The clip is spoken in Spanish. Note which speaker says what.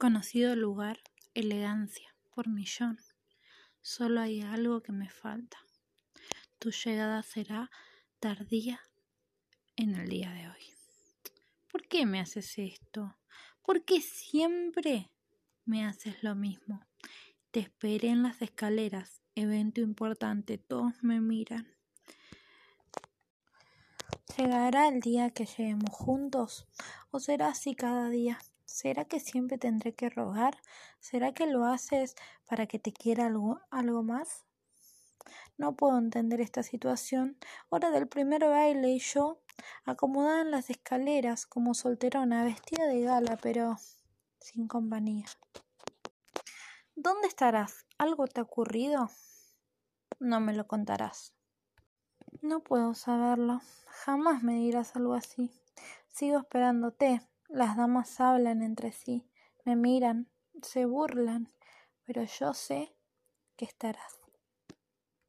Speaker 1: Conocido lugar, elegancia, por millón. Solo hay algo que me falta. Tu llegada será tardía en el día de hoy. ¿Por qué me haces esto? ¿Por qué siempre me haces lo mismo? Te esperé en las escaleras, evento importante, todos me miran. ¿Llegará el día que lleguemos juntos? ¿O será así cada día? ¿Será que siempre tendré que rogar? ¿Será que lo haces para que te quiera algo, algo más? No puedo entender esta situación. Hora del primer baile y yo, acomodada en las escaleras como solterona, vestida de gala, pero sin compañía. ¿Dónde estarás? ¿Algo te ha ocurrido? No me lo contarás. No puedo saberlo. Jamás me dirás algo así. Sigo esperándote. Las damas hablan entre sí, me miran, se burlan, pero yo sé que estarás.